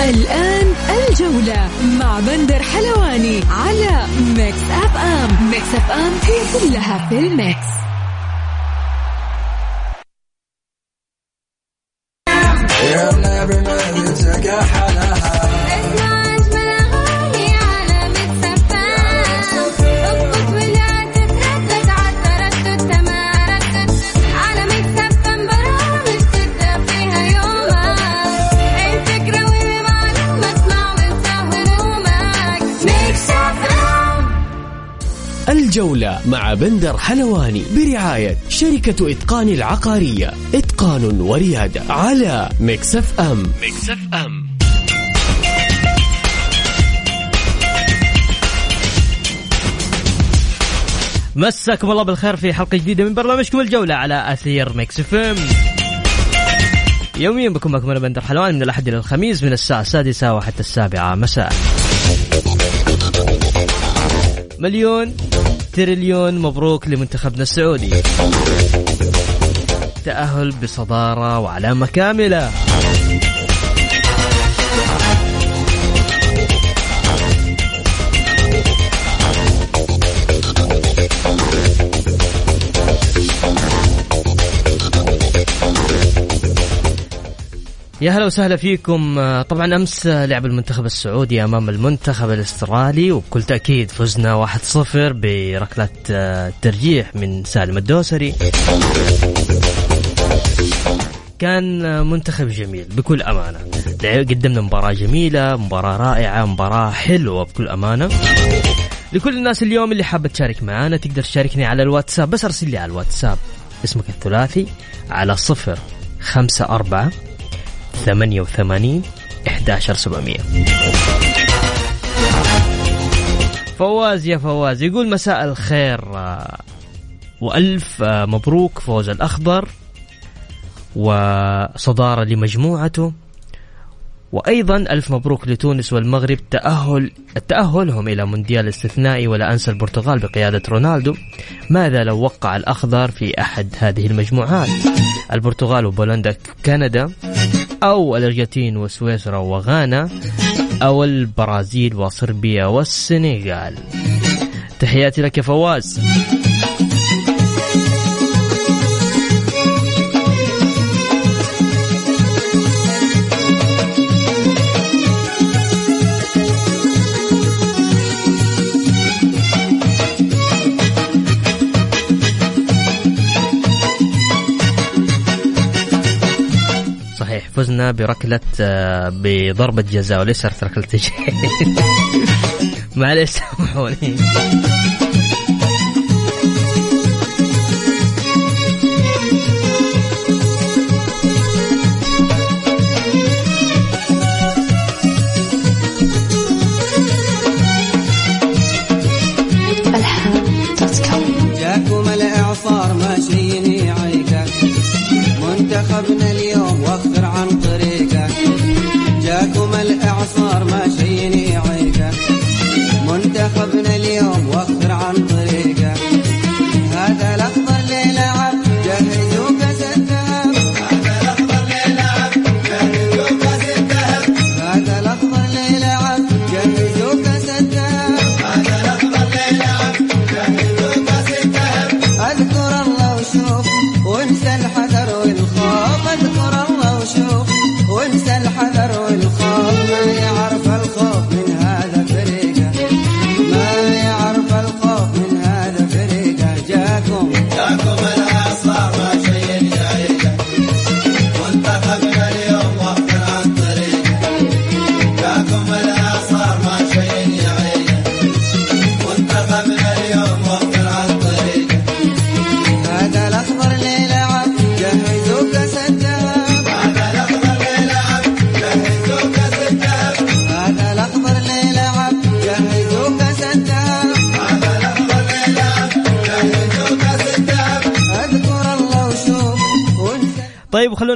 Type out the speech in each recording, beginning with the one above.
الآن الجولة مع بندر حلواني على Mix FM Mix FM هي كلها في ال mix. يلا بمن تلقى حلاها اسمع الجولة مع بندر حلواني برعاية شركة إتقان العقارية. إتقان وريادة على Mix FM. Mix FM. مساكم الله بالخير في حلقة جديدة من برنامجكم الجولة على أثير Mix FM. يوميا بكم معكم أنا بندر حلواني من الأحد إلى الخميس من الساعة السادسة وحتى السابعة. مساء. مليون تريليون مبروك لمنتخبنا السعودي. تأهل بصدارة وعلامة كاملة. يا هلا وسهلا فيكم. آه، طبعا أمس لعب المنتخب السعودي أمام المنتخب الأسترالي وبكل تأكيد فزنا 1-0 بركله آه، ترجيح من سالم الدوسري. كان آه، منتخب جميل بكل أمانة. قدمنا مباراة جميلة مباراة رائعة مباراة حلوة بكل أمانة. لكل الناس اليوم اللي حابة تشارك معنا تقدر تشاركني على الواتساب. بس أرسل لي على الواتساب اسمك الثلاثي على صفر خمسة أربعة 88 11700 فواز يا فواز يقول مساء الخير آه، وألف آه، مبروك فوز الأخضر وصدارة لمجموعته وأيضا ألف مبروك لتونس والمغرب تأهل تأهلهم إلى مونديال استثنائي ولا أنسى البرتغال بقيادة رونالدو. ماذا لو وقع الأخضر في أحد هذه المجموعات؟ البرتغال وبولندا كندا. أو الأرجنتين وسويسرا وغانا أو البرازيل وصربيا والسنغال. تحياتي لك يا فواز. فزنا بركلة آه، بضربة جزاء وليس ركلة تجهيز معليش سامحوني. جاكم الإعصار ماشيين عيكه منتخبنا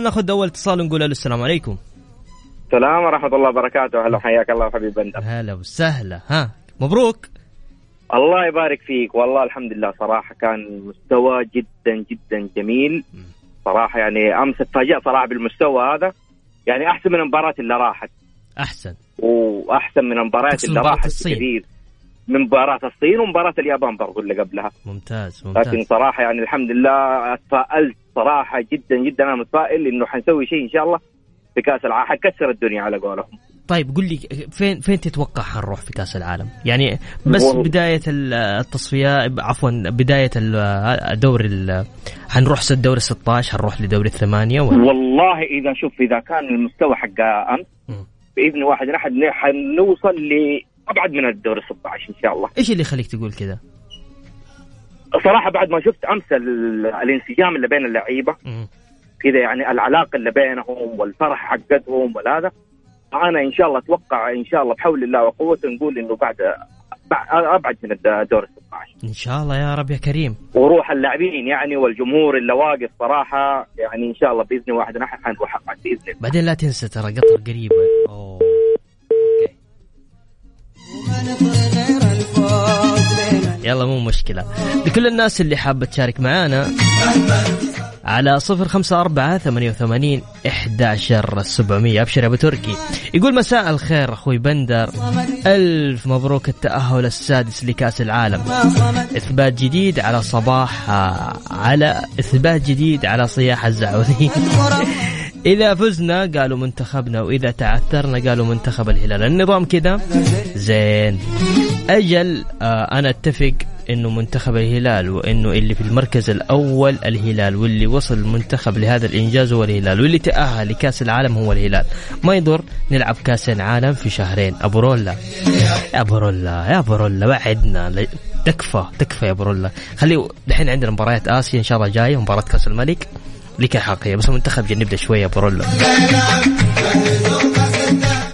خلونا ناخذ أول اتصال ونقول ألو السلام عليكم. السلام ورحمة الله وبركاته. هلا حياك الله حبيب بندر هلا وسهلا. ها مبروك. الله يبارك فيك. والله الحمد لله صراحة كان مستوى جدا جدا جميل. صراحة يعني أمس اتفاجأت صراحة بالمستوى هذا. يعني أحسن من المباراة اللي راحت. أحسن. وأحسن من المباريات تقصد اللي راحت الصين. كثير من مباراة الصين ومباراة اليابان برضو اللي قبلها ممتاز لكن ممتاز صراحة يعني الحمد لله تفائلت صراحة جدا جدا أنا متفائل إنه حنسوي شيء إن شاء الله في كأس العالم حكسر الدنيا على قولهم طيب قل لي فين فين تتوقع حنروح في كأس العالم؟ يعني بس والله. بداية ال- التصفية عفوا بداية ال- دوري ال- حنروح ست دوري 16 حنروح لدوري الثمانية ولا والله إذا شوف إذا كان المستوى حق أمس. بإذن واحد احد حنوصل لابعد من الدور 16 إن شاء الله. إيش اللي يخليك تقول كذا؟ صراحة بعد ما شفت أمس ال- الانسجام اللي بين اللعيبة. كذا يعني العلاقة اللي بينهم والفرح حقتهم والهذا أنا إن شاء الله أتوقع إن شاء الله بحول الله وقوته نقول إنه بعد بع- أبعد من الدور 16 إن شاء الله يا رب يا كريم. وروح اللاعبين يعني والجمهور اللي واقف صراحة يعني إن شاء الله بإذن واحد احد حنروح ابعد بإذن. الله بعدين لا تنسى ترى قطر قريبه أوه. يلا مو مشكلة. لكل الناس اللي حابة تشارك معانا على صفر خمسة أربعة ثمانية وثمانين إحداشر سبعمية. أبشر أبو تركي. يقول مساء الخير أخوي بندر. ألف مبروك التأهل السادس لكأس العالم. إثبات جديد على صباح على إثبات جديد على صياح الزعوذي إذا فزنا قالوا منتخبنا وإذا تعثرنا قالوا منتخب الهلال. النظام كذا زين. أجل آه أنا أتفق إنه منتخب الهلال وإنه اللي في المركز الأول الهلال واللي وصل المنتخب لهذا الإنجاز هو الهلال واللي تأهل لكأس العالم هو الهلال. ما يضر نلعب كأس العالم في شهرين. أبو رولا. يا أبو رولا يا أبو رولا وعدنا. تكفى تكفى يا أبو رولا. خلي دحين عندنا مباريات آسيا إن شاء الله جاية مباراة كأس الملك. لك حقيقة. بس المنتخب جاي نبدا شوية يا أبو رولا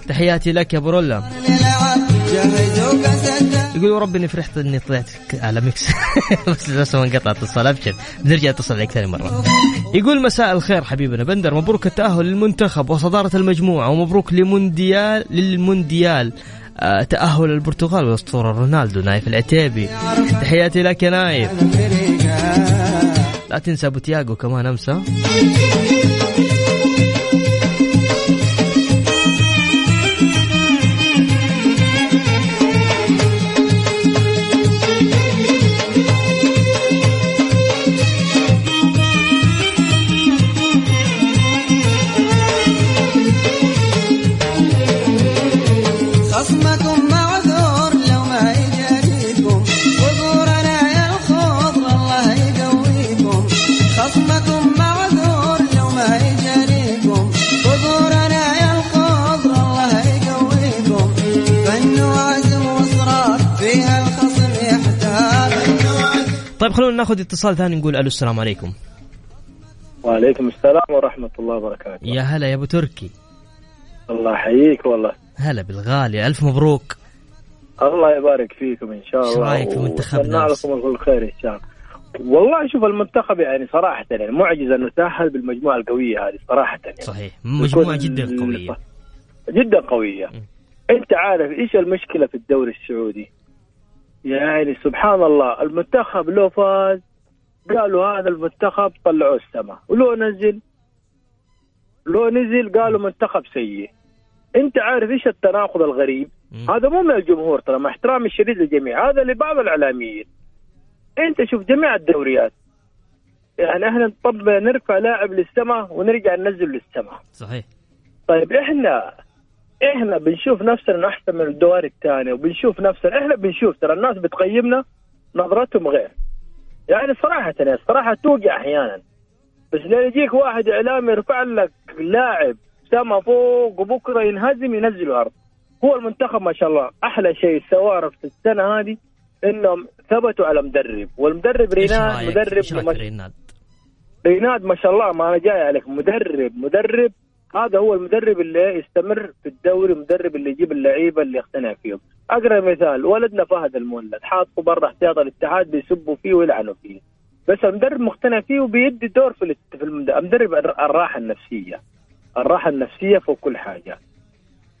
تحياتي لك يا أبو رولا نلعب جهزوا كاسة يقولوا ربي إني فرحت إني طلعت على ميكس. بس بس ما انقطع اتصال أبشر. بنرجع اتصل عليك ثاني مرة. يقول مساء الخير حبيبنا بندر. مبروك التأهل للمنتخب وصدارة المجموعة ومبروك لمونديال للمونديال. آه، تأهل البرتغال والأسطورة رونالدو نايف العتيبي. تحياتي لك يا نايف. لا تنسى أبو تياجو كمان أمس طيب خلونا ناخذ اتصال ثاني نقول ألو السلام عليكم. وعليكم السلام ورحمة الله وبركاته. يا هلا يا أبو تركي. الله يحييك والله. هلا بالغالي ألف مبروك. الله يبارك فيكم إن شاء الله رأيك في منتخبنا؟ لكم كل خير إن شاء الله. والله شوف المنتخب يعني صراحة يعني معجزة إنه تأهل بالمجموعة القوية هذه صراحة يعني. صحيح مجموعة جدا قوية. جدا قوية. أنت عارف إيش المشكلة في الدوري السعودي؟ يعني سبحان الله المنتخب لو فاز قالوا هذا المنتخب طلعوه السماء ولو نزل لو نزل قالوا منتخب سيء. انت عارف إيش التناقض الغريب؟ مم. هذا مو من الجمهور ترى مع احترامي الشديد للجميع. هذا لبعض الإعلاميين. انت شوف جميع الدوريات. يعني إحنا نطب نرفع لاعب للسماء ونرجع ننزل للسماء صحيح. طيب إحنا إحنا بنشوف نفسنا أحسن من الدوري الثاني وبنشوف نفسنا إحنا بنشوف ترى الناس بتقيمنا نظرتهم غير. يعني صراحة يعني الصراحة توقع أحيانا. بس لما يجيك واحد اعلامي يرفع لك لاعب سما فوق وبكرة ينهزم ينزله الأرض. هو المنتخب ما شاء الله أحلى شيء سواه في السنة هذه إنهم ثبتوا على مدرب والمدرب ريناد مدرب مش- ريناد؟ ريناد ما شاء الله ما أنا جاي عليك. مدرب مدرب هذا هو المدرب اللي يستمر في الدوري المدرب اللي يجيب اللعيبة اللي يقتنع فيهم. اقرب مثال ولدنا فهد المولد حاطه برا احتياط الاتحاد بيسبوا فيه ويلعنوا فيه. بس المدرب مقتنع فيه وبيدي دور في في المد- المدرب الر- الراحة النفسية. الراحة النفسية فوق كل حاجة.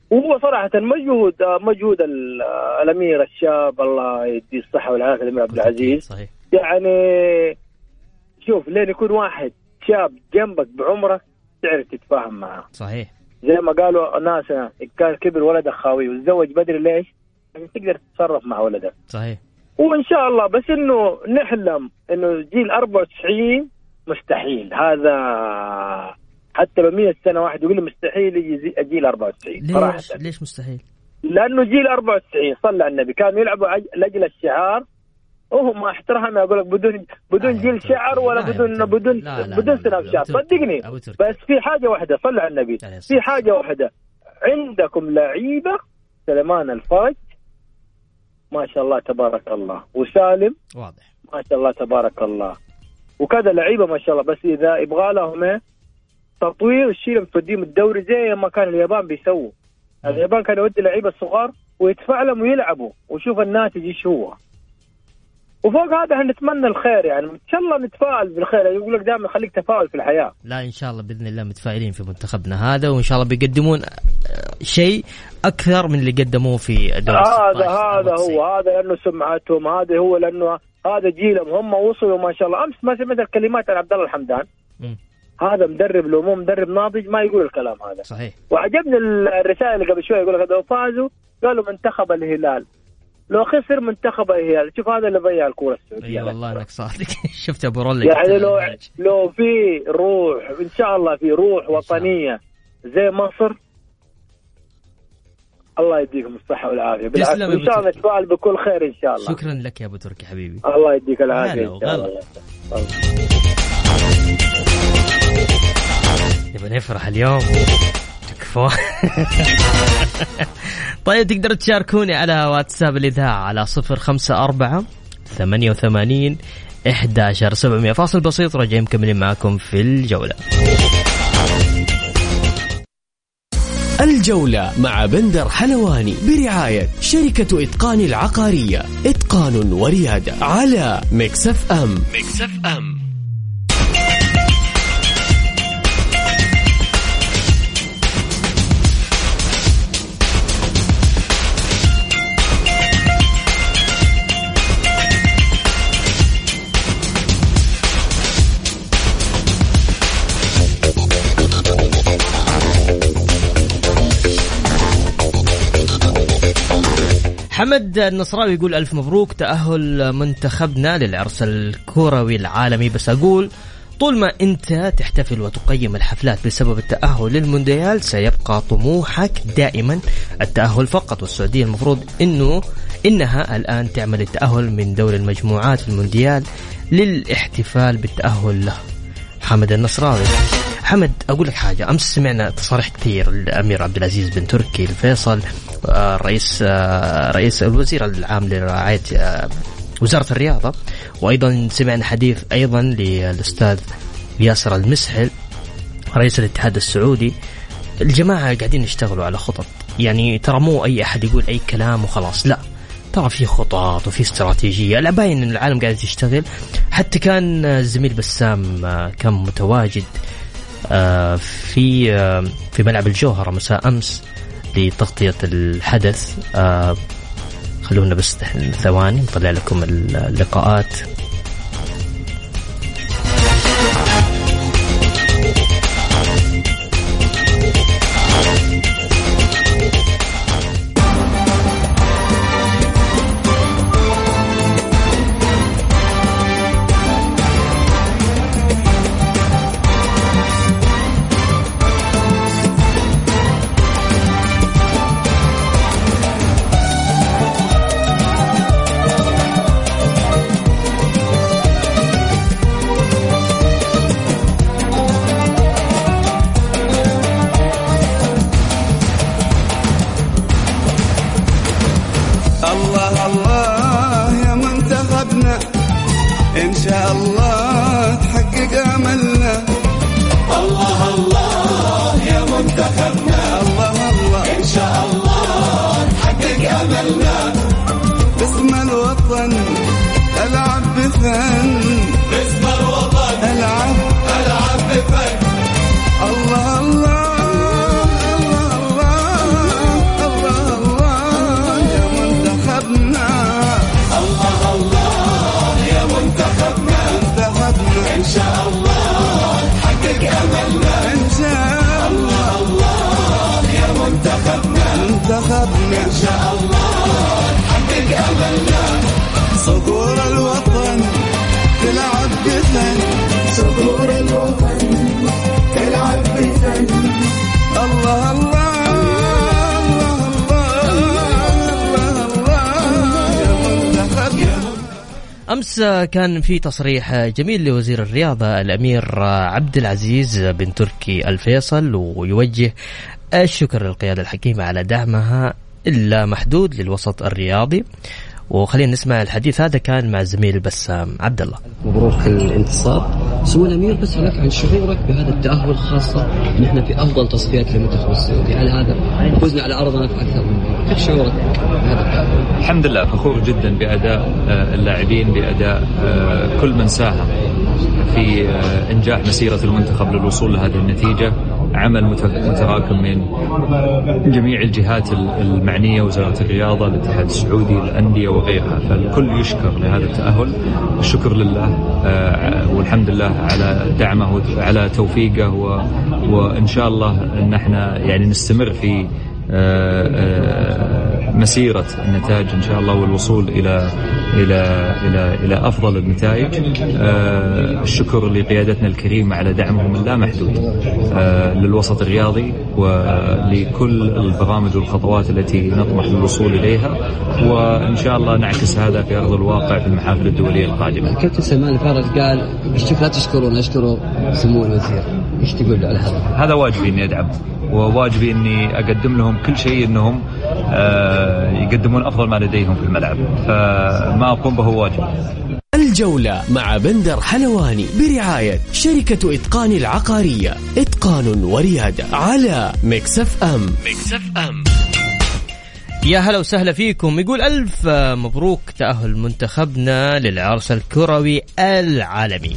وهو صراحة مجهود مجهود ال- الأمير الشاب الله يديه الصحة والعافية الأمير عبد العزيز. صحيح. يعني شوف لين يكون واحد شاب جنبك بعمرك تعرف تتفاهم معه. صحيح. زي ما قالوا ناس كان كبر ولدك خاوي وتزوج بدري ليش؟ عشان تقدر تتصرف مع ولدك صحيح. وإن شاء الله بس إنه نحلم إنه جيل 94 مستحيل. هذا حتى لو 100 سنة واحد يقول لي مستحيل يجي جيل 94 صراحة ليش ليش مستحيل؟ لأنه جيل 94 صلى على النبي. كانوا يلعبوا لأجل الشعار وهو مع احترامي أقول لك بدون بدون لا يا جيل. شعر ولا لا بدون تركي. بدون لا لا بدون لا لا سناب لا. شات. صدقني. بس في حاجة واحدة صلى على النبي. في حاجة واحدة. عندكم لعيبة سليمان الفرج ما شاء الله تبارك الله. وسالم. واضح. ما شاء الله تبارك الله. وكذا لعيبة ما شاء الله. بس إذا يبغى لهم إيه؟ تطوير وشيلهم توديهم الدوري زي ما كان اليابان بيسووا. اليابان كان يودي لعيبة صغار ويدفع لهم ويلعبوا. وشوف الناتج إيش هو. وفوق هذا نتمنى الخير يعني. إن شاء الله نتفائل بالخير. يقول لك دائما خليك تفاؤل في الحياة. لا إن شاء الله بإذن الله متفائلين في منتخبنا هذا وإن شاء الله بيقدمون آه، شيء أكثر من اللي قدموه في الدوري هذا 16 هذا 94. هو هذا لأنه سمعتهم هذا هو لأنه هذا جيلهم هم وصلوا ما شاء الله. أمس ما سمعت الكلمات عن عبد الله الحمدان. مم. هذا مدرب لو مو مدرب ناضج ما يقول الكلام هذا. صحيح. وعجبني الرسائل اللي قبل شوي يقول لك لو فازوا قالوا منتخب الهلال. لو خسر منتخب الهلال شوف هذا اللي ضيع الكورة السعودية. أي والله إنك صادق. شفت أبو رول يعني لو لو في روح إن شاء الله في روح وطنية زي مصر الله يديكم الصحة والعافية. بالعكس إن شاء الله أبو نتفائل بكل خير إن شاء الله. شكرا لك يا أبو تركي حبيبي. الله يديك العافية إن شاء. الله. نبغى نفرح اليوم. تكفى طيب تقدروا تشاركوني على واتساب الإذاعة على صفر خمسة أربعة ثمانية وثمانين إحداشر سبعمية. فاصل بسيط راجعين مكملين معاكم في الجولة. الجولة مع بندر حلواني برعاية شركة إتقان العقارية. إتقان وريادة على Mix FM. Mix FM. حمد النصراوي يقول ألف مبروك تأهل منتخبنا للعرس الكروي العالمي. بس أقول طول ما أنت تحتفل وتقيم الحفلات بسبب التأهل للمونديال سيبقى طموحك دائما التأهل فقط. والسعودية المفروض أنه إنها الآن تعمل التأهل من دور المجموعات في المونديال للاحتفال بالتأهل. له حمد النصراوي. حمد أقول لك حاجة. أمس سمعنا تصاريح كثير الامير عبد العزيز بن تركي الفيصل آه، رئيس آه، رئيس الوزير العام لرعاية آه، وزارة الرياضة. وأيضا سمعنا حديث أيضا للأستاذ ياسر المسحل رئيس الاتحاد السعودي. الجماعة قاعدين يشتغلوا على خطط. يعني ترى مو أي أحد يقول أي كلام وخلاص لا. ترى في خطط وفي استراتيجية. لا باين إن العالم قاعد يشتغل. حتى كان الزميل بسام كان متواجد. في آه، في ملعب الجوهرة مساء أمس لتغطية الحدث. آه، خلونا بس ثواني نطلع لكم اللقاءات. منتخبنا إن شاء الله. نحقق أملنا صقور الوطن. تلعب بفن. صقور الوطن. تلعب بفن. الله الله. أمس كان في تصريح جميل لوزير الرياضة الأمير عبد العزيز بن تركي الفيصل ويوجه الشكر للقيادة الحكيمة على دعمها الا محدود للوسط الرياضي. وخلينا نسمع الحديث هذا كان مع الزميل بسام عبد الله. مبروك الانتصار. سمو الامير بس لك عن شعورك بهذا التأهل خاصه نحن في أفضل تصفيات للمنتخب السعودي. على هذا فزنا على أرضنا في أكثر من مرة. كيف شعورك؟ بهذا التأهل؟ الحمد لله فخور جدا بأداء آه، اللاعبين بأداء آه، كل من ساهم في آه، إنجاح مسيرة المنتخب للوصول لهذه النتيجة. عمل مت- متراكم من جميع الجهات ال- المعنية وزارة الرياضة الاتحاد السعودي الأندية وغيرها. فالكل يشكر لهذا التأهل. الشكر لله آه، والحمد لله على دعمه وعلى توفيقه وإن شاء الله إن إحنا يعني نستمر في آه، آه، مسيرة النتائج إن شاء الله والوصول إلى إلى إلى إلى أفضل النتائج. آه، الشكر لقيادتنا الكريمة على دعمهم اللامحدود آه، للوسط الرياضي ولكل البرامج والخطوات التي نطمح للوصول إليها. وإن شاء الله نعكس هذا في أرض الواقع في المحافل الدولية القادمة. كابتن سلمان الفارج قال لا تشكرون اشكروا سمو الوزير إيش تقول على هذا؟ هذا واجبي إني أدعم. وواجبي إني أقدم لهم كل شيء إنهم آه، يقدمون أفضل ما لديهم في الملعب. فما أقوم به هو واجبي الجولة مع بندر حلواني برعاية شركة إتقان العقارية. إتقان وريادة على Mix FM Mix FM يا هلا وسهلا فيكم. يقول ألف مبروك تأهل منتخبنا للعرس الكروي العالمي.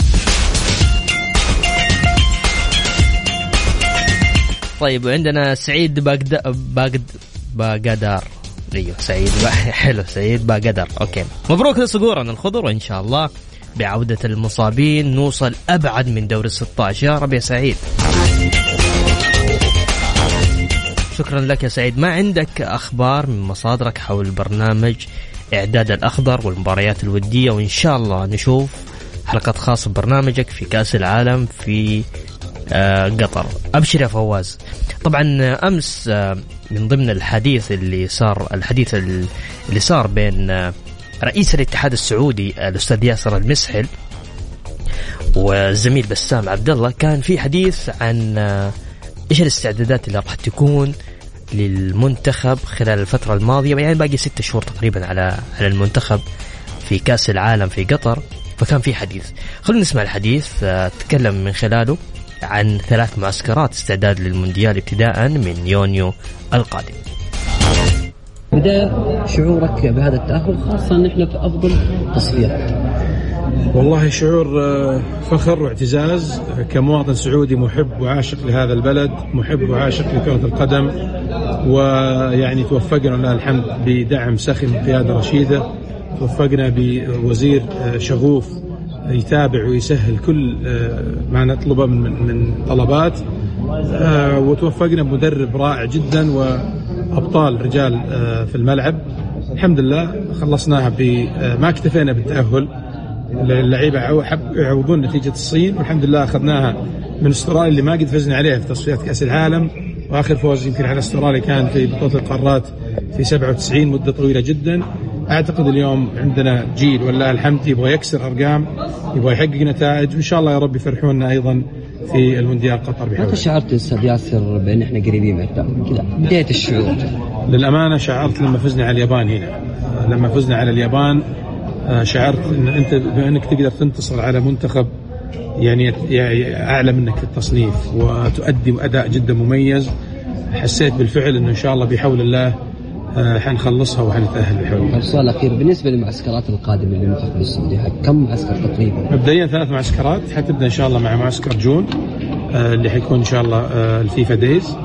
طيب وعندنا سعيد باقد باقد باقدار أيوه سعيد با... حلو سعيد باقدر. أوكي. مبروك لصقورنا الخضر وإن شاء الله بعودة المصابين نوصل أبعد من دور ال 16 يا رب يا سعيد. شكرا لك يا سعيد. ما عندك أخبار من مصادرك حول برنامج إعداد الأخضر والمباريات الودية؟ وإن شاء الله نشوف حلقة خاصة ببرنامجك في كأس العالم في قطر. أبشر يا فواز. طبعا آه، أمس آه، من ضمن الحديث اللي صار الحديث ال- اللي صار بين آه، رئيس الاتحاد السعودي الأستاذ ياسر المسحل والزميل بسام عبد الله كان في حديث عن آه، إيش الاستعدادات اللي راح تكون للمنتخب خلال الفترة الماضية. يعني باقي ستة شهور تقريبا على على المنتخب في كأس العالم في قطر. فكان في حديث. خلونا نسمع الحديث آه، تكلم من خلاله. عن ثلاث معسكرات استعداد للمونديال ابتداء من يونيو القادم. بداية شعورك بهذا التأهل؟ خاصة نحن في أفضل تصفيات والله شعور آه، فخر واعتزاز كمواطن سعودي محب وعاشق لهذا البلد محب وعاشق لكرة القدم ويعني توفقنا لله الحمد بدعم سخي من قيادة رشيدة توفقنا بوزير آه، شغوف يتابع ويسهل كل آه، ما نطلبه من من- طلبات. آه، وتوفقنا بمدرب رائع جدا وأبطال رجال آه، في الملعب. الحمد لله خلصناها ب ما اكتفينا بالتأهل. اللعيبة يعوضون نتيجة الصين. والحمد لله أخذناها من أستراليا اللي ما قد فزنا عليها في تصفيات كأس العالم. وآخر فوز يمكن على أستراليا كان في بطولة القارات في 97 مدة طويلة جدا. أعتقد اليوم عندنا جيل والله الحمد يبغى يكسر أرقام يبغى يحقق نتائج وإن شاء الله يا رب يفرحونا أيضا في المونديال قطر بحول. متى شعرت أستاذ ياسر بأن إحنا قريبين من كذا. بداية الشعور. للأمانة شعرت لما فزنا على اليابان هنا. لما فزنا على اليابان آه، شعرت أن أنت بأنك تقدر تنتصر على منتخب يعني يعني أعلى منك في التصنيف وتؤدي أداء جدا مميز. حسيت بالفعل أنه إن شاء الله بحول الله حنخلصها وحنتأهل بحول الله السؤال الأخير بالنسبة للمعسكرات القادمة للمنتخب السعودي كم معسكر تقريبا؟ مبدئيا ثلاث معسكرات حتبدأ إن شاء الله مع معسكر جون آه، اللي حيكون إن شاء الله آه، الفيفا دايز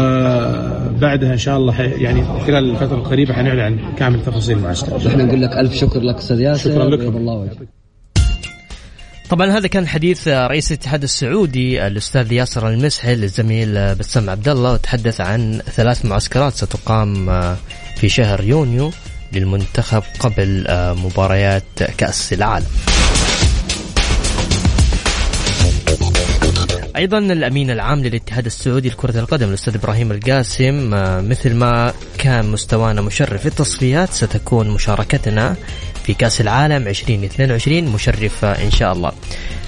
آه، بعدها إن شاء الله يعني خلال الفترة القريبة حنعلن عن كامل تفاصيل المعسكر إحنا نقول لك ألف شكر لك أستاذ ياسر شكراً لكم. الله وجهك طبعا هذا كان حديث رئيس الاتحاد السعودي الأستاذ ياسر المسحل الزميل بسام عبد الله وتحدث عن ثلاث معسكرات ستقام في شهر يونيو للمنتخب قبل مباريات كأس العالم. أيضا الأمين العام للاتحاد السعودي لكرة القدم الأستاذ إبراهيم القاسم آه، مثل ما كان مستوانا مشرف في التصفيات ستكون مشاركتنا في كأس العالم 2022 مشرفة إن شاء الله.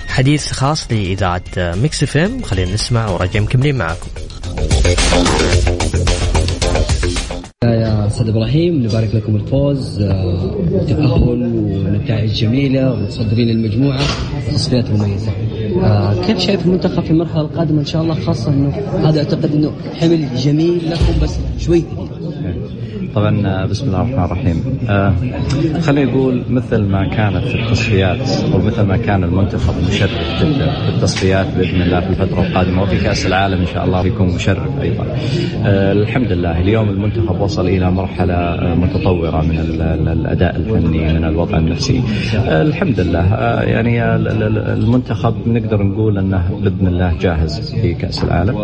حديث خاص لإذاعة Mix FM. خلينا نسمع وراجع مكملين معاكم. يا أستاذ إبراهيم نبارك لكم الفوز. تأهل ونتائج جميلة ومتصدرين المجموعه تصفيات مميزة. آه، كيف شايف المنتخب في المرحلة القادمة إن شاء الله؟ خاصة إنه هذا أعتقد إنه حمل جميل لكم بس شوي. طبعا آه، بسم الله الرحمن الرحيم. آه خلينا نقول مثل ما كانت في التصفيات أو مثل ما كان المنتخب مشرف جدا في التصفيات بإذن الله في الفترة القادمة وفي كأس العالم إن شاء الله بيكون مشرف أيضا. آه الحمد لله اليوم المنتخب وصل إلى مرحلة آه، متطورة من ال- ال- الأداء الفني من الوضع النفسي. آه الحمد لله آه يعني آه، ال- ال- المنتخب نقدر نقول أنه بإذن الله جاهز في كأس العالم.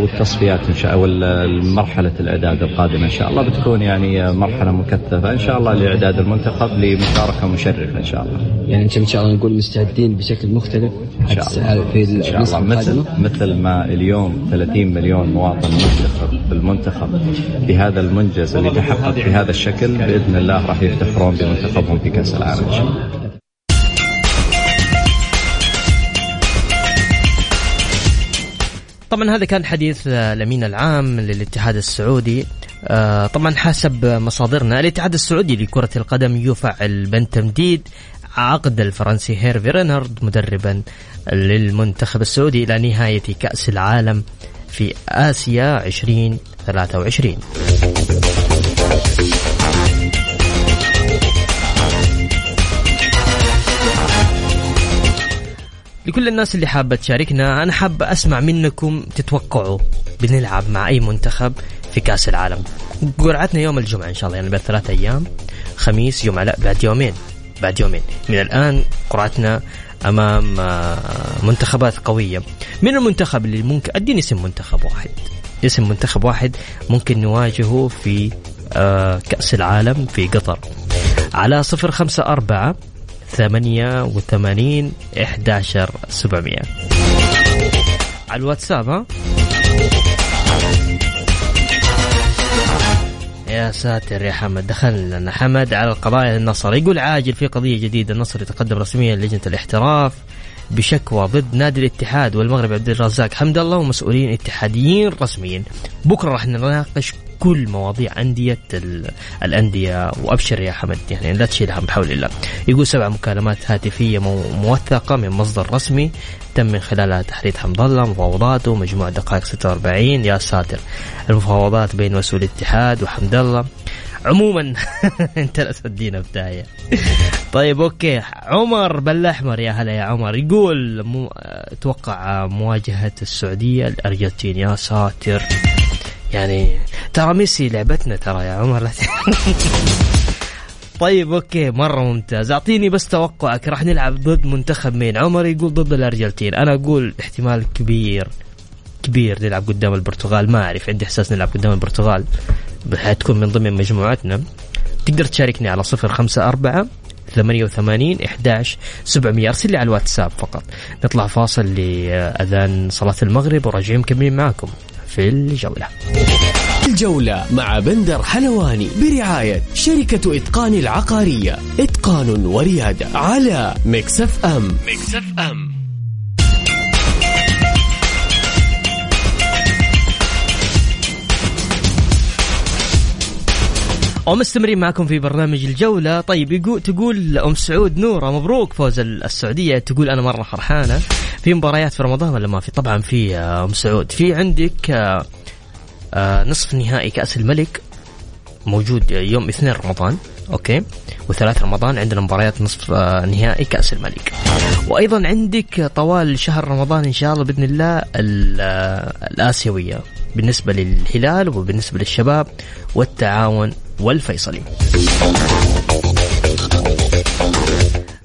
والتصفيات إن شاء الله مرحلة الاعداد القادمة إن شاء الله. بتكون يعني مرحلة مكثفة. إن شاء الله لإعداد المنتخب لمشاركة مشرفه إن شاء الله. يعني انت إن شاء الله نقول مستعدين بشكل مختلف. إن شاء الله. في إن شاء الله. مثل القادمة. مثل ما اليوم 30 مليون مواطن مفتخر بالمنتخب بهذا المنجز اللي تحقق بهذا الشكل بإذن الله راح يفتخرون بمنتخبهم في كأس العالم إن شاء الله. طبعا هذا كان حديث آه، الأمين العام للاتحاد السعودي. آه، طبعا حسب مصادرنا. الاتحاد السعودي لكرة القدم يفعل بند تمديد عقد الفرنسي هيرفي رينارد مدربا للمنتخب السعودي إلى نهاية كأس العالم في آسيا 2023 لكل الناس اللي حابة تشاركنا أنا حاب أسمع منكم تتوقعوا بنلعب مع أي منتخب في كأس العالم. قرعتنا يوم الجمعة إن شاء الله يعني بعد ثلاثة أيام خميس يوم لا بعد يومين بعد يومين. من الآن قرعتنا أمام آه، منتخبات قوية. من المنتخب اللي ممكن أديني اسم منتخب واحد. اسم منتخب واحد ممكن نواجهه في آه، كأس العالم في قطر. على صفر خمسة أربعة ثمانية وثمانين إحداشر سبعمية. على الواتساب ها؟ يا ساتر يا حمد دخل لنا حمد على القضايا النصر. يقول عاجل في قضية جديدة النصر يتقدم رسميا لجنة الاحتراف بشكوى ضد نادي الاتحاد والمغرب عبد الرزاق. حمد الله ومسؤولين اتحاديين رسميين بكرة راح نناقش كل مواضيع أندية ال- الأندية. وأبشر يا حمد يعني لا تشيل هم بحول الله. يقول سبع مكالمات هاتفية مو- موثقة من مصدر رسمي تم من خلالها تحريض حمد الله مفاوضاته مجموع دقائق 46 يا ساتر المفاوضات بين مسؤول الاتحاد وحمد الله. عموما أنت لا تودينا بداية. طيب أوكي. عمر بالاحمر يا هلا يا عمر. يقول مو... أتوقع مواجهة السعودية الأرجنتين. يا ساتر. يعني ترى ميسي لعبتنا ترى يا عمر. طيب أوكي مرة ممتاز. أعطيني بس توقعك راح نلعب ضد منتخب مين؟ عمر يقول ضد الأرجنتين. أنا أقول احتمال كبير كبير نلعب قدام البرتغال. ما أعرف عندي إحساس نلعب قدام البرتغال. حتكون من ضمن مجموعتنا. تقدر تشاركني على صفر خمسة أربعة 88 11 700 أرسل لي على الواتساب فقط. نطلع فاصل لأذان صلاة المغرب وراجعين مكملين معاكم. في الجولة. الجولة مع بندر حلواني برعاية شركة إتقان العقارية. إتقان وريادة على Mix FM. Mix FM. ومستمرين معكم في برنامج الجولة. طيب يقول تقول أم سعود نورة مبروك فوز السعودية. تقول أنا مرة فرحانة. في مباريات في رمضان ولا ما في؟ طبعا في يا أم سعود. في عندك آه، آه، نصف نهائي كأس الملك موجود يوم اثنين رمضان أوكي؟ وثلاث رمضان عندنا مباريات نصف آه، نهائي كأس الملك. وأيضا عندك طوال شهر رمضان إن شاء الله بإذن الله ال- آه، الآسيوية. بالنسبة للهلال وبالنسبة للشباب والتعاون والفيصلي.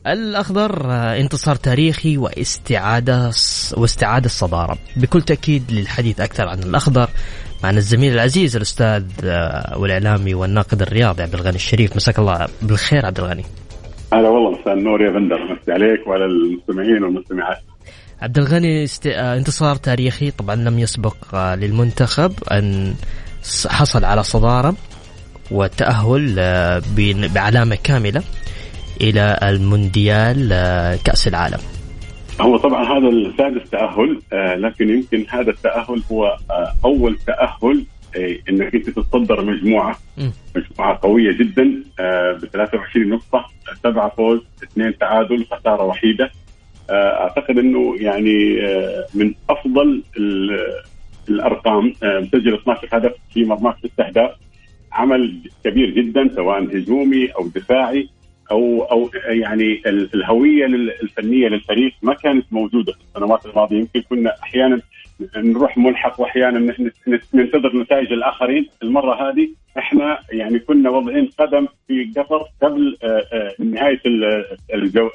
الأخضر انتصار تاريخي واستعادة واستعادة الصدارة. بكل تأكيد للحديث أكثر عن الأخضر معنا الزميل العزيز الأستاذ آه، والإعلامي والناقد الرياضي عبد الغني الشريف. مساك الله بالخير عبد الغني. هلا والله مساء النور يا بندر. مسي عليك وعلى المستمعين والمستمعات. عبد الغني است... آه، انتصار تاريخي طبعا لم يسبق آه، للمنتخب ص- حصل على صدارة والتأهل آه، بعلامة كاملة إلى المونديال كأس العالم هو طبعا هذا السادس تأهل لكن يمكن هذا التأهل هو أول تأهل انك انت تتصدر مجموعة. مجموعة قوية جدا ب 23 نقطة سبعة فوز اثنين تعادل خسارة وحيدة أعتقد إنه يعني آه من أفضل ال- الأرقام آه مسجل 12 هدف في مرماك ست اهداف عمل كبير جدا سواء هجومي أو دفاعي أو أو يعني ال- الهوية الفنية للفريق ما كانت موجودة في السنوات الماضية. يمكن كنا أحيانا نروح ملحق واحيانا ننتظر نتائج الآخرين. المرة هذه إحنا يعني كنا واضعين قدم في قطر قبل آه، آه، نهاية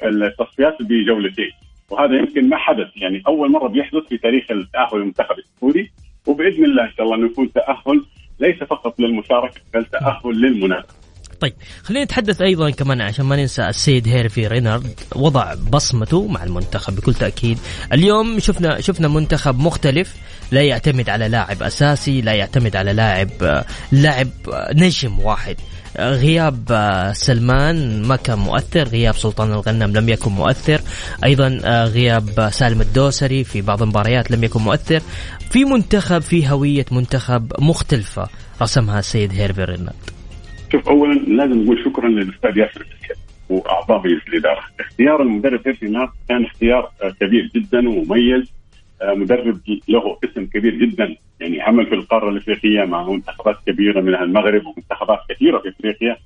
التصفيات بجولتين. وهذا يمكن ما حدث. يعني أول مرة بيحدث في تاريخ التأهل المنتخب السعودي وبإذن الله إن شاء الله إنه يكون تأهل ليس فقط للمشاركة بل تأهل للمنافسة. طيب خلينا نتحدث أيضا كمان عشان ما ننسى السيد هيرفي رينارد. وضع بصمته مع المنتخب بكل تأكيد. اليوم شفنا شفنا منتخب مختلف. لا يعتمد على لاعب أساسي لا يعتمد على لاعب لاعب نجم واحد. غياب آه، سلمان ما كان مؤثر غياب سلطان الغنم لم يكن مؤثر. أيضا آه، غياب آه، سالم الدوسري في بعض المباريات لم يكن مؤثر. في منتخب في هوية منتخب مختلفة رسمها السيد هيرفي رينارد شوف اولا لازم نقول شكرا للأستاذ ياسر السيد وأعضاء مجلس الإدارة. اختيار المدرب هيرفي كان اختيار كبير جدا ومميز. مدرب له اسم كبير جدا. يعني عمل في القارة الإفريقية مع منتخبات كبيرة منها المغرب ومنتخبات كثيرة في إفريقيا.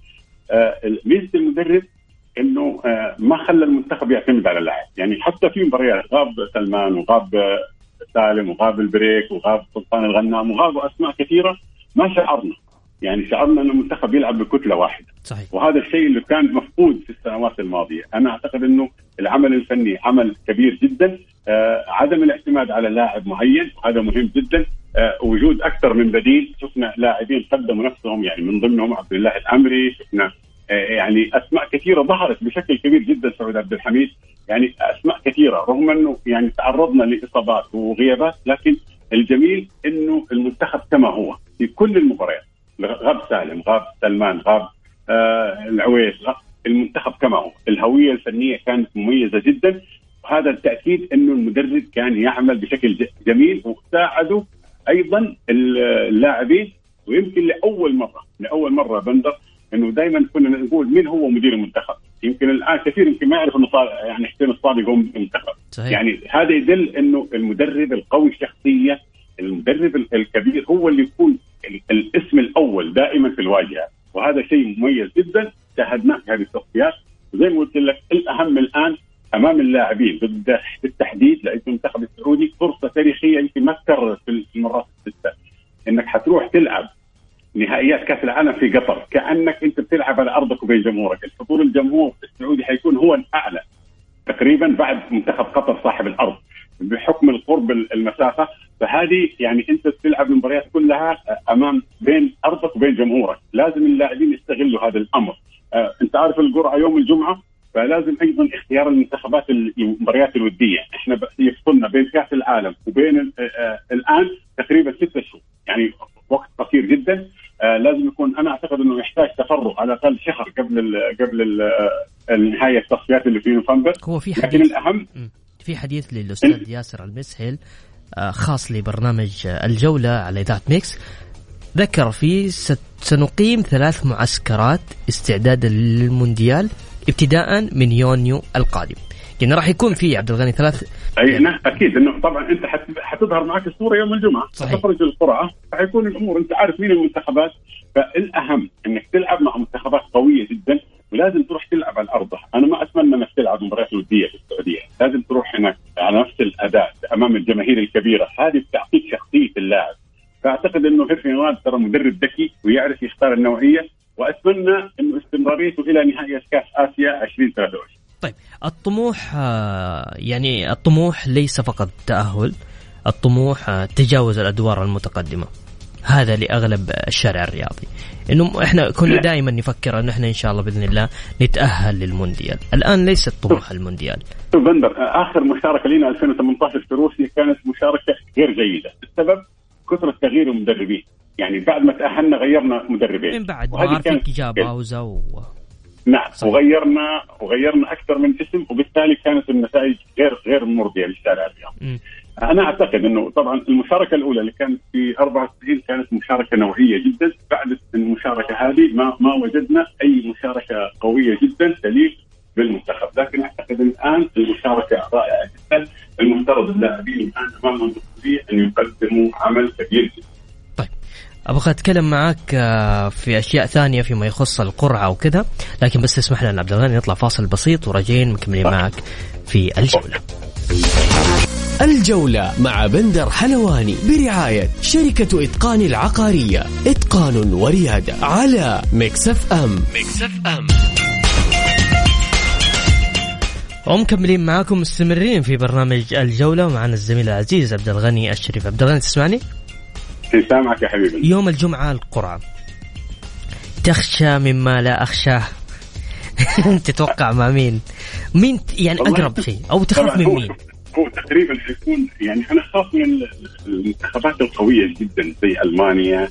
آه، ميزة المدرب إنه آه، ما خلى المنتخب يعتمد على اللاعب، يعني حتى في مباريات غاب سلمان وغاب آه، سالم وغاب البريك وغاب سلطان الغنام وغابوا أسماء كثيرة ما شعرنا. يعني شعرنا أن المنتخب يلعب بكتلة واحدة. صحيح. وهذا الشيء اللي كان مفقود في السنوات الماضية، أنا أعتقد أنه العمل الفني عمل كبير جدا، آه عدم الاعتماد على لاعب معين وهذا مهم جدا، آه وجود أكثر من بديل، شفنا لاعبين قدموا نفسهم يعني من ضمنهم عبد الله العمري، شفنا آه يعني أسماء كثيرة ظهرت بشكل كبير جدا. سعود عبد الحميد، يعني أسماء كثيرة. رغم أنه يعني تعرضنا لإصابات وغيابات لكن الجميل أنه المنتخب كما هو في كل المباريات. غاب سالم غاب سلمان غاب آه العويس غاب المنتخب كما هو. الهوية الفنية كانت مميزة جدا وهذا التأكيد أنه المدرب كان يعمل بشكل جميل وساعده أيضا اللاعبين ويمكن لأول مرة لأول مرة بندر أنه دائما كنا نقول مين هو مدير المنتخب. يمكن الآن كثير يمكن ما يعرف أنه يعني حسين الصادق هو المنتخب. صحيح. يعني هذا يدل أنه المدرب القوي الشخصيه المدرب ال- الكبير هو اللي يكون الاسم الأول دائما في الواجهة. وهذا شيء مميز جدا. شاهدناه في هذه التصفيات وزي ما قلت لك الأهم الآن أمام اللاعبين بالتحديد لعيبه المنتخب السعودي فرصة تاريخية يمكن ما تكررت في المرات الستة. إنك حتروح تلعب نهائيات كأس العالم في قطر كأنك أنت بتلعب على أرضك وبين جمهورك. الحضور الجمهور السعودي حيكون هو الأعلى تقريبا بعد منتخب قطر صاحب الأرض. بحكم القرب المسافة فهذه يعني أنت تلعب المباريات كلها أمام بين أرضك وبين جمهورك. لازم اللاعبين يستغلوا هذا الأمر. آه أنت عارف القرعة يوم الجمعة فلازم أيضا اختيار المنتخبات المباريات الودية. إحنا يفصلنا بين كأس العالم وبين آه آه الآن تقريبا ستة شهور. يعني وقت قصير جدا. آه لازم يكون أنا أعتقد إنه يحتاج تفرغ على الأقل شهر قبل ال قبل ال النهايه التصفيات اللي في نوفمبر. هو في لكن حديث. الأهم في حديث للأستاذ ياسر المسهل آه، خاص لبرنامج آه، الجولة على إذاعة ميكس. ذكر فيه سنقيم ثلاث معسكرات استعدادا للمونديال ابتداء من يونيو القادم. يعني راح يكون في عبد الغني ثلاث أي نعم أكيد. إنه طبعا أنت حت- حتظهر معك الصورة يوم الجمعة. صحيح. تخرج القرعة. فحيكون الأمور أنت عارف مين المنتخبات فالأهم إنك تلعب مع منتخبات قوية جدا. ولازم تروح تلعب على ارضها، أنا ما أتمنى إنك تلعب مباريات ودية في السعودية، لازم تروح هناك على نفس الأداء أمام الجماهير الكبيرة، هذه بتعطيك شخصية اللاعب. فأعتقد إنه هيرفي نواد ترى مدرب ذكي ويعرف يختار النوعية وأتمنى إنه استمراريته إلى نهائي كأس آسيا 2023. طيب الطموح آه، يعني الطموح ليس فقط تأهل الطموح آه، تجاوز الأدوار المتقدمة هذا لأغلب الشارع الرياضي. إنه إحنا كنا دائما نفكر أن إحنا إن شاء الله بإذن الله نتأهل للمونديال. الآن ليس الطموح المونديال. شوف بندر آخر مشاركة لنا 2018 في روسيا كانت مشاركة غير جيدة، السبب كثره تغيير المدربين، يعني بعد ما تأهلنا غيرنا مدربين. من بعد كانت- جاب و... نعم وغيرنا وغيرنا أكثر من اسم وبالتالي كانت النتائج غير غير مرضية للشارع الرياضي. أنا أعتقد إنه طبعا المشاركة الأولى اللي كانت في 94 كانت مشاركة نوعية جدا، بعد المشاركة هذه ما ما وجدنا أي مشاركة قوية جدا تليق بالمنتخب، لكن أعتقد الآن المشاركة رائعة جدا، المفترض اللاعبين الآن أمام المسؤوليه أن يقدموا عمل كبير جدا. أبغى أتكلم معاك آه، في أشياء ثانية فيما يخص القرعة وكذا لكن بس تسمح لنا عبد الغني نطلع فاصل بسيط وراجعين مكملين معك في الجولة. الجولة مع بندر حلواني برعاية شركة إتقان العقارية. إتقان وريادة على Mix FM. Mix FM. ومكملين معاكم مستمرين في برنامج الجولة ومعنا الزميل العزيز عبد الغني الشريف. عبد الغني تسمعني؟ سامعك يا حبيبي. يوم الجمعة القرعة. تخشى مما لا أخشاه. تتوقع مع مين؟ مين يعني أقرب شيء؟ أو تخاف من مين؟ هو تقريبا حيكون يعني أنا أخاف من ال- المنتخبات القوية جدا زي ألمانيا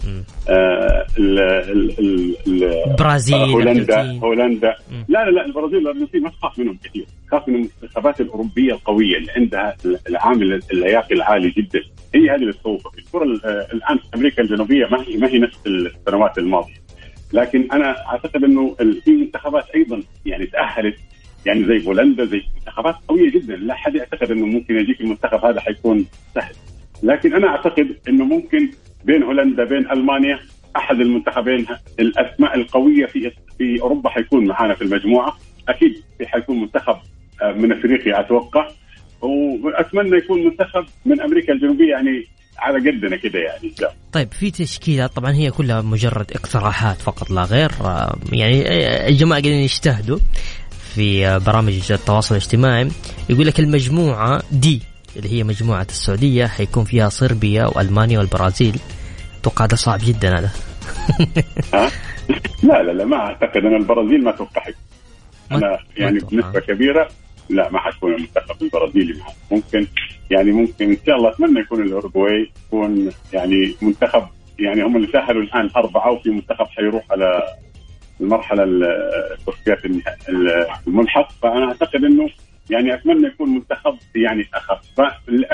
آه ال ال ال ال البرازيل، آه، هولندا الأرجنتين. هولندا. لا لا لا البرازيل والارجنتين ما تخاف منهم كثير. تخاف من المنتخبات الأوروبية القوية اللي عندها العامل اللياقي العالي جدا. هي هذه اللي تخوفك. الكرة ال- آه، الآن في أمريكا الجنوبية ما هي ما هي نفس السنوات الماضية. لكن أنا أعتقد إنه في منتخبات أيضا يعني تأهلت يعني زي بولندا زي منتخبات قوية جدا. لا أحد يعتقد إنه ممكن يجيك المنتخب هذا حيكون سهل. لكن أنا أعتقد إنه ممكن بين هولندا بين ألمانيا أحد المنتخبين الأسماء القوية في في أوروبا حيكون معانا في المجموعة. أكيد حيكون منتخب آه، من أفريقيا أتوقع. وأتمنى يكون منتخب من أمريكا الجنوبية يعني على قدنا كده يعني الله. طيب في تشكيلة طبعا هي كلها مجرد اقتراحات فقط لا غير آه، يعني آه، الجماعة قاعدين يجتهدوا في آه، برامج التواصل الاجتماعي يقول لك المجموعة دي اللي هي مجموعة السعودية حيكون فيها صربيا وألمانيا والبرازيل أتوقع ده صعب جدا هذا ها؟ لا لا لا ما أعتقد أنا البرازيل ما حيكون. أنا يعني بنسبة كبيرة لا ما حتكون المنتخب البرازيلي معه. ممكن يعني ممكن إن شاء الله أتمنى يكون الاورجواي يكون يعني منتخب يعني هم اللي ساهلوا الآن اربعه وفي منتخب حيروح على المرحلة ال- التصفيات الملحق. فأنا أعتقد إنه يعني أتمنى يكون منتخب يعني اخف فاللي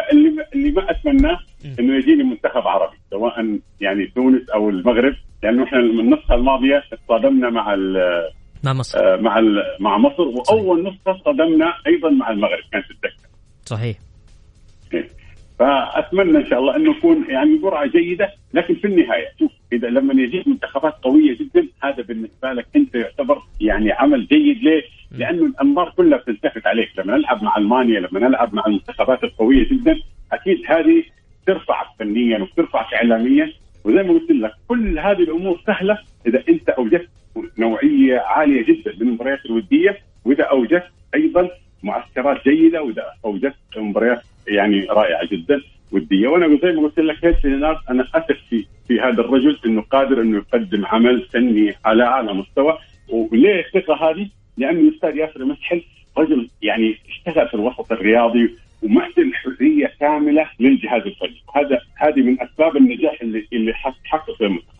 اللي ما أتمناه إنه يجيني منتخب عربي سواء يعني تونس أو المغرب لأنه إحنا النسخة الماضية تصادمنا مع مع مصر. آه، مع مع مصر. وأول نسخة صدمنا أيضا مع المغرب كانت الدكة. صحيح. فأتمنى إن شاء الله انه يكون يعني قرعه جيدة لكن في النهاية شوف إذا لما يجيك منتخبات قوية جدا هذا بالنسبة لك أنت يعتبر يعني عمل جيد. ليه؟ لأنه الأنظار كلها بتلتفت عليك. لما نلعب مع ألمانيا لما نلعب مع المنتخبات القوية جدا أكيد هذه ترفعك فنيا وترفعك اعلاميا. وزي ما قلت لك كل هذه الأمور سهلة إذا أنت أوجدت نوعية عالية جدا من المباريات الودية وإذا أوجدت أيضا معسكرات جيدة وإذا أوجدت مباريات يعني رائعة جدا ودية وأنا زي ما قلت لك هيك أنا أثق في في هذا الرجل إنه قادر إنه يقدم عمل فني على أعلى مستوى وليه الثقة هذه؟ لأنه الأستاذ ياسر مسحل رجل يعني اشتغل في الوسط الرياضي ومعطي حرية كاملة للجهاز الفني، هذا هذه من أسباب النجاح اللي اللي حقق المنتخب.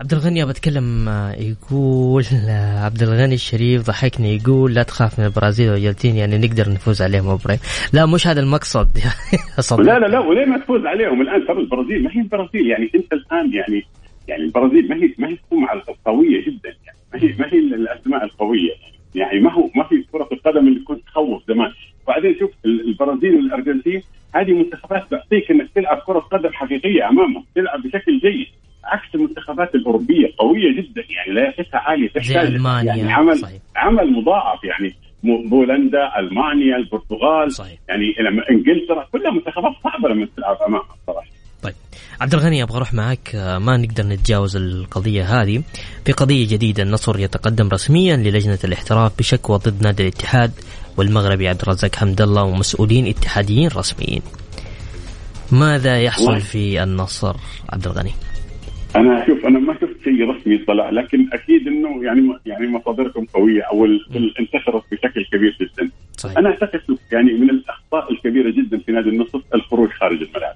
عبد الغني بتكلم آه، يقول آه، عبد الغني الشريف ضحكني يقول لا تخاف من البرازيل والارجنتين يعني نقدر نفوز عليهم مباراه لا مش هذا المقصد. لا لا لا وليه ما تفوز عليهم؟ الآن ترى البرازيل ما هي البرازيل يعني أنت الآن يعني يعني البرازيل ما هي ما هي السمعه القويه جدا يعني ما هي ما هي الأسماء القوية يعني ما هو ما في كرة القدم اللي كنت تخوف زمان. وبعدين شوف ال- البرازيل والأرجنتين هذه منتخبات تعطيك إنك تلعب كرة قدم حقيقية أمامهم تلعب بشكل جيد. عكس المنتخبات الأوروبية قوية جدا يعني لياقتها عالية تحتاج يعني عمل صحيح. عمل مضاعف يعني بولندا ألمانيا البرتغال صحيح. يعني لما إنجلترا كلها منتخبات صعبة لما تلعب امامها صراحة عبد الغني أبغى أروح معك. آه، ما نقدر نتجاوز القضية هذه. في قضية جديدة النصر يتقدم رسميا للجنة الاحتراف بشكوى ضد نادي الاتحاد والمغربي عبد الرزاق حمد الله ومسؤولين اتحاديين رسميين. ماذا يحصل. في النصر عبد الغني؟ أنا شوف أنا ما شفت شيء رسمي طلع لكن أكيد إنه يعني يعني مصادركم قوية أو انتشرت بشكل كبير جدا. صحيح. أنا أعتقد يعني من الأخطاء الكبيرة جدا في نادي النصر الخروج خارج الملعب.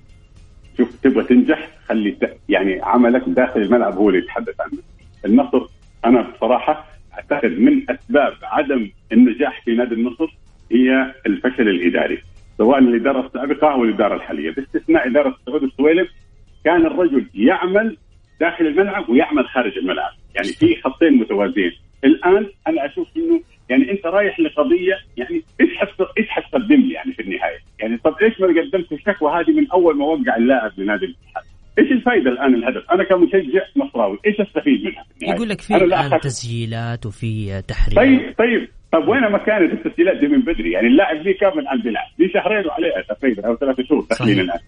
شوف تبغى تنجح خلي يعني عملك داخل الملعب هو اللي يتحدث عنه النصر أنا بصراحة أعتقد من أسباب عدم النجاح في نادي النصر هي الفشل الإداري سواء الإدارة السابقة أو الإدارة الحالية باستثناء إدارة سعود السويلم كان الرجل يعمل داخل الملعب ويعمل خارج الملعب يعني في خطين متوازيين الآن أنا أشوف إنه يعني أنت رايح لقضية يعني إيش إيش حتقدم لي يعني في النهاية؟ يعني طب إيش ما قدمت الشكوى هذه من أول ما وقع اللاعب لنادي الاتحاد؟ إيش الفائده الآن الهدف؟ أنا كمشجع نصراوي إيش أستفيد منها؟ يقول لك في الآن. تسجيلات وفي تحرير طيب طيب طب وين ما كانت التسجيلات دي من بدري؟ يعني اللاعب ليه كم الان بيلعب؟ ليه شهرين وعليه تقريبا أو ثلاثة شهور داخلين الان.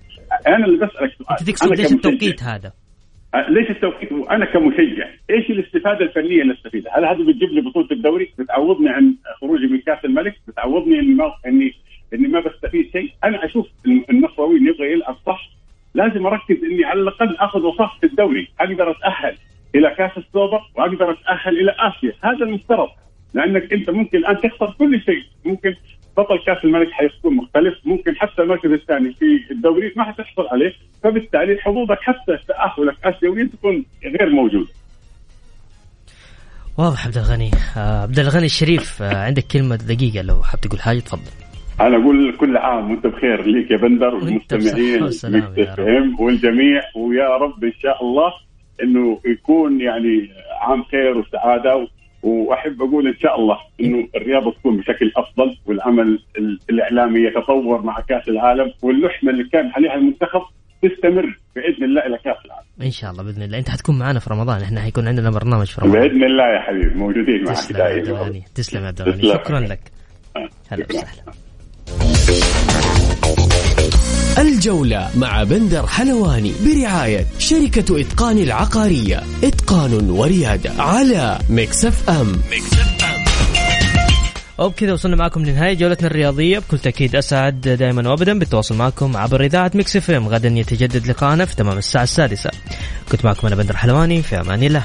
أنا اللي بسألك سؤال أنت تقصد ليش التوقيت هذا؟ أه، ليش التوقيت أنا كمشجع إيش الاستفادة الفنية اللي استفيدها؟ هل هذا بتجيب لي بطولة الدوري؟ بتعوضني عن خروجي من كأس الملك؟ بتعوضني إني ما اني إني ما بستفيد شيء؟ أنا أشوف النصراوي يبغى يلعب صح لازم أركز إني على الأقل أخذ وصف في الدوري، أقدر أتأهل إلى كأس السوبر وأقدر أتأهل إلى آسيا، هذا المفترض لأنك أنت ممكن الآن تخسر كل شيء، ممكن بطل كاس الملك حيكون مختلف، ممكن حتى المركز الثاني في الدوري ما حتحصل عليه، فبالتالي حظوظك حتى تأهلك اسيويا تكون غير موجود. واضح عبد الغني. آه، عبد الغني الشريف آه، عندك كلمة دقيقة لو حاب تقول حاجة تفضل. أنا أقول كل عام وأنت بخير ليك يا بندر والمستمعين ام والجميع ويا رب إن شاء الله إنه يكون يعني عام خير وسعادة وأحب أقول إن شاء الله إنه الرياضة تكون بشكل أفضل والعمل ال- الإعلامي يتطور مع كأس العالم واللحمة اللي كان عليها المنتخب تستمر بإذن الله إلى كأس العالم. إن شاء الله بإذن الله. أنت حتكون معنا في رمضان. إحنا حيكون عندنا برنامج في رمضان. بإذن الله يا حبيبي. موجودين معك تسلم يا دائما. تسلم يا تسلم. شكرا لك. هلا وسهلا. الجولة مع بندر حلواني برعاية شركة إتقان العقارية. إتقان وريادة على Mix FM وبكذا وصلنا معكم لنهاية جولتنا الرياضية. بكل تأكيد أسعد دائما وأبدا بالتواصل معكم عبر إذاعة Mix FM غدا يتجدد لقاءنا في تمام الساعة السادسة. كنت معكم أنا بندر حلواني في أمان الله.